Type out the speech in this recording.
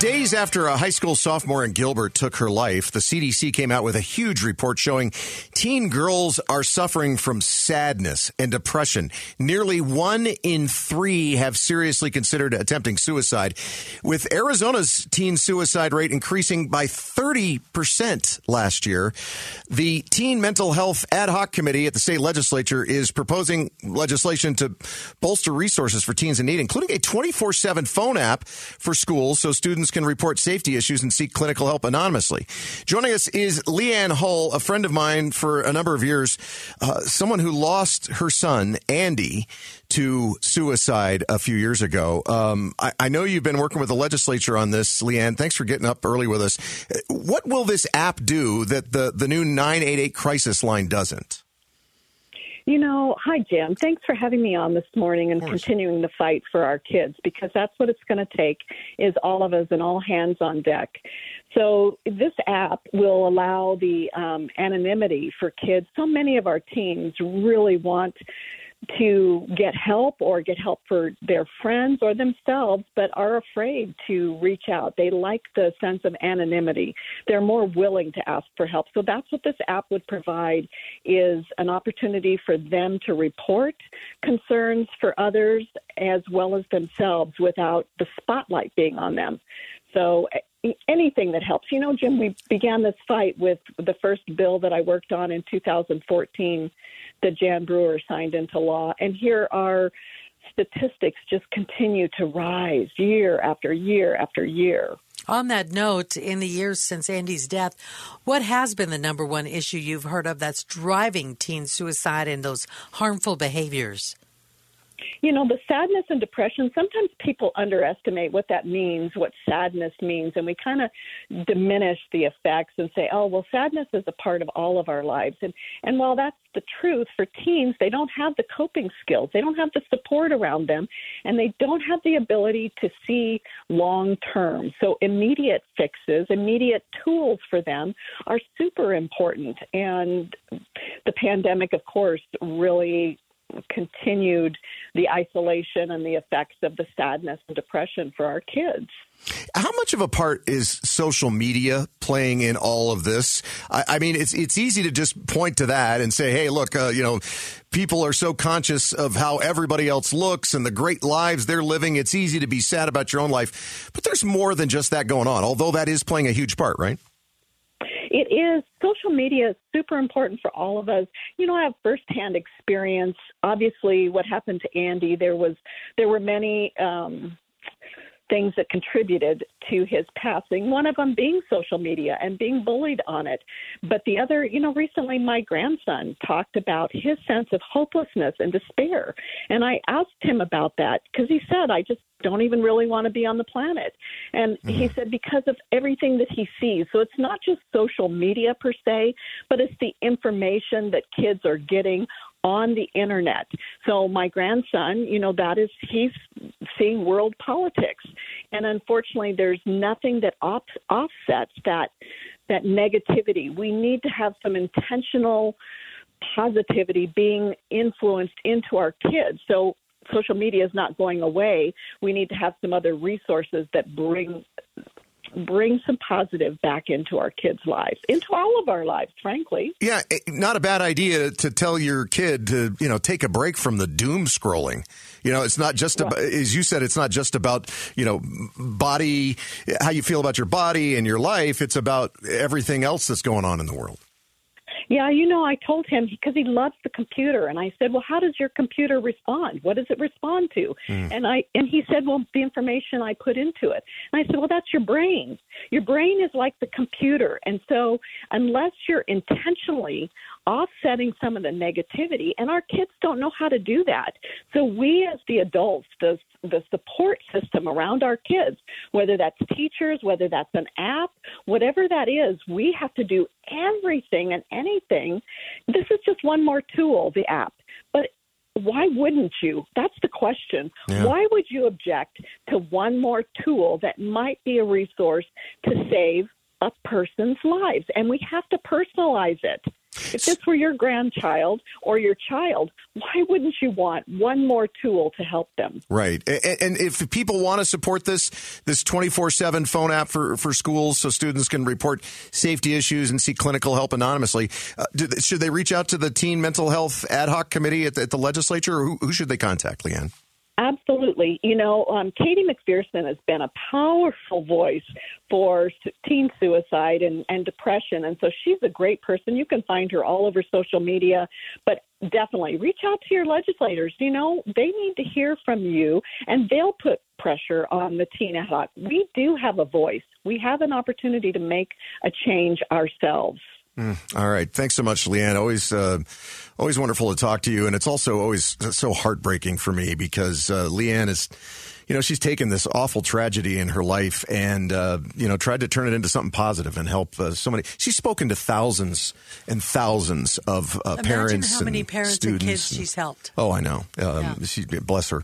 Days after a high school sophomore in Gilbert took her life, the CDC came out with a huge report showing teen girls are suffering from sadness and depression. Nearly one in three have seriously considered attempting suicide, with Arizona's teen suicide rate increasing by 30% last year. The Teen Mental Health Ad Hoc Committee at the state legislature is proposing legislation to bolster resources for teens in need, including a 24 7 phone app for schools so students can report safety issues and seek clinical help anonymously. Joining us is Leanne Hull, a friend of mine for a number of years, uh, someone who lost her son, Andy, to suicide a few years ago. Um, I, I, know you've been working with the legislature on this, Leanne. Thanks for getting up early with us. What will this app do that the, the new 988 crisis line doesn't? You know, hi, Jim. Thanks for having me on this morning and continuing the fight for our kids because that's what it's going to take is all of us and all hands on deck. So this app will allow the um, anonymity for kids. So many of our teens really want to get help or get help for their friends or themselves, but are afraid to reach out. They like the sense of anonymity. They're more willing to ask for help. So that's what this app would provide is an opportunity for them to report concerns for others as well as themselves without the spotlight being on them. So anything that helps. You know, Jim, we began this fight with the first bill that I worked on in 2014 that Jan Brewer signed into law. And here our statistics just continue to rise year after year after year. On that note, in the years since Andy's death, what has been the number one issue you've heard of that's driving teen suicide and those harmful behaviors? You know, the sadness and depression, sometimes people underestimate what that means, what sadness means, and we kind of diminish the effects and say, oh, well, sadness is a part of all of our lives. And, and while that's the truth for teens, they don't have the coping skills, they don't have the support around them, and they don't have the ability to see long term. So, immediate fixes, immediate tools for them are super important. And the pandemic, of course, really continued the isolation and the effects of the sadness and depression for our kids. How much of a part is social media playing in all of this? I, I mean, it's it's easy to just point to that and say, "Hey, look, uh, you know, people are so conscious of how everybody else looks and the great lives they're living. It's easy to be sad about your own life, but there's more than just that going on. Although that is playing a huge part, right? It is. Social media is super important for all of us. You know, I have firsthand experience. Obviously, what happened to Andy, there was there were many um, things that contributed to his passing. One of them being social media and being bullied on it. But the other, you know, recently my grandson talked about his sense of hopelessness and despair. And I asked him about that because he said, I just don't even really want to be on the planet. And mm-hmm. he said, because of everything that he sees. So it's not just social media per se, but it's the information that kids are getting on the internet. So my grandson, you know, that is he's seeing world politics, and unfortunately, there's nothing that off, offsets that that negativity. We need to have some intentional positivity being influenced into our kids. So social media is not going away. We need to have some other resources that bring bring some positive back into our kids' lives, into all of our lives, frankly. Yeah, eh, not a bad idea to tell your kid to, you know, take a break from the doom scrolling. You know, it's not just about, as you said, it's not just about, you know, body, how you feel about your body and your life. It's about everything else that's going on in the world. Yeah, you know, I told him because he loves the computer, and I said, "Well, how does your computer respond? What does it respond to?" Mm. And I and he said, "Well, the information I put into it." And I said, "Well, that's your brain. Your brain is like the computer, and so unless you're intentionally offsetting some of the negativity, and our kids don't know how to do that. So we, as the adults, the the support system around our kids, whether that's teachers, whether that's an app, whatever that is, we have to do everything and anything. This is just one more tool, the app. But why wouldn't you? That's the question. Yeah. Why would you object to one more tool that might be a resource to save a person's lives? And we have to personalize it. If this were your grandchild or your child, why wouldn't you want one more tool to help them? Right. And if people want to support this, this 24 7 phone app for, for schools so students can report safety issues and seek clinical help anonymously, uh, should they reach out to the Teen Mental Health Ad Hoc Committee at the, at the legislature or who, who should they contact, Leanne? Absolutely. You know, um, Katie McPherson has been a powerful voice for teen suicide and, and depression. And so she's a great person. You can find her all over social media. But definitely reach out to your legislators. You know, they need to hear from you, and they'll put pressure on the teen ad hoc. We do have a voice, we have an opportunity to make a change ourselves. Mm, all right. Thanks so much, Leanne. Always, uh, always wonderful to talk to you. And it's also always so heartbreaking for me because uh, Leanne is, you know, she's taken this awful tragedy in her life and, uh, you know, tried to turn it into something positive and help uh, so many. She's spoken to thousands and thousands of uh, parents. how many parents students and kids she's helped. Oh, I know. Um, yeah. she, bless her.